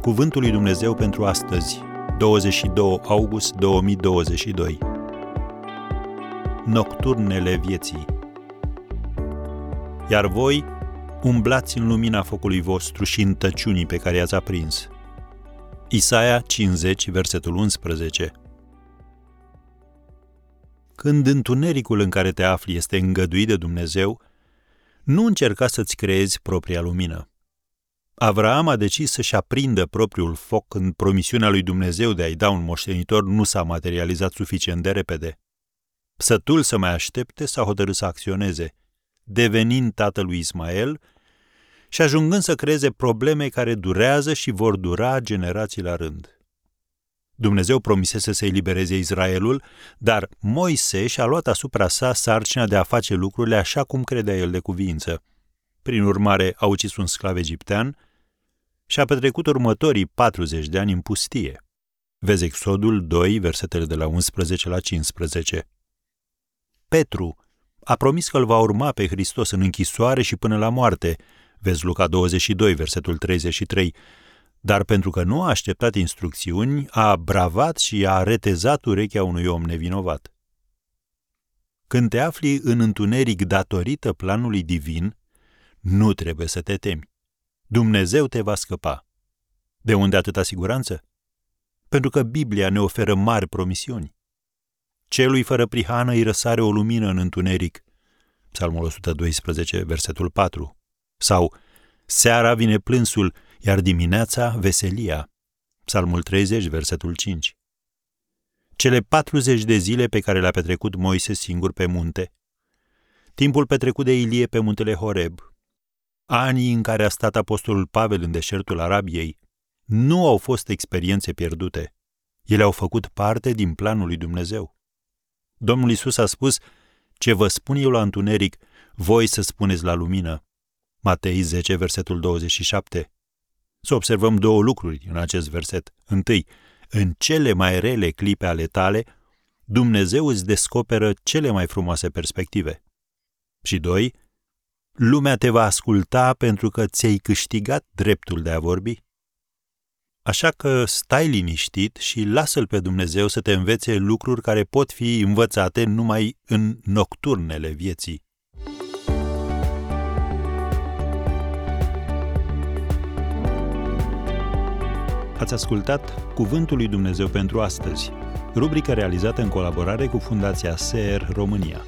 Cuvântul lui Dumnezeu pentru astăzi, 22 august 2022. Nocturnele vieții. Iar voi umblați în lumina focului vostru și în tăciunii pe care i-ați aprins. Isaia 50, versetul 11. Când întunericul în care te afli este îngăduit de Dumnezeu, nu încerca să-ți creezi propria lumină. Avraam a decis să-și aprindă propriul foc când promisiunea lui Dumnezeu de a-i da un moștenitor nu s-a materializat suficient de repede. Sătul să mai aștepte, s-a hotărât să acționeze, devenind tatălui Ismael și ajungând să creeze probleme care durează și vor dura generații la rând. Dumnezeu promisese să elibereze Israelul, dar Moise și-a luat asupra sa sarcina de a face lucrurile așa cum credea el de cuvință. Prin urmare, a ucis un sclav egiptean și a petrecut următorii 40 de ani în pustie. Vezi Exodul 2, versetele de la 11 la 15. Petru a promis că îl va urma pe Hristos în închisoare și până la moarte. Vezi Luca 22, versetul 33 dar pentru că nu a așteptat instrucțiuni, a bravat și a retezat urechea unui om nevinovat. Când te afli în întuneric datorită planului divin, nu trebuie să te temi. Dumnezeu te va scăpa. De unde atâta siguranță? Pentru că Biblia ne oferă mari promisiuni. Celui fără prihană îi răsare o lumină în întuneric. Psalmul 112, versetul 4. Sau, seara vine plânsul iar dimineața veselia. Psalmul 30, versetul 5. Cele 40 de zile pe care le-a petrecut Moise singur pe munte, timpul petrecut de Ilie pe muntele Horeb, anii în care a stat apostolul Pavel în deșertul Arabiei, nu au fost experiențe pierdute. Ele au făcut parte din planul lui Dumnezeu. Domnul Isus a spus, ce vă spun eu la întuneric, voi să spuneți la lumină. Matei 10, versetul 27. Să observăm două lucruri în acest verset. Întâi, în cele mai rele clipe ale tale, Dumnezeu îți descoperă cele mai frumoase perspective. Și doi, lumea te va asculta pentru că ți-ai câștigat dreptul de a vorbi. Așa că stai liniștit și lasă-L pe Dumnezeu să te învețe lucruri care pot fi învățate numai în nocturnele vieții. Ați ascultat Cuvântul lui Dumnezeu pentru astăzi, rubrica realizată în colaborare cu Fundația SER România.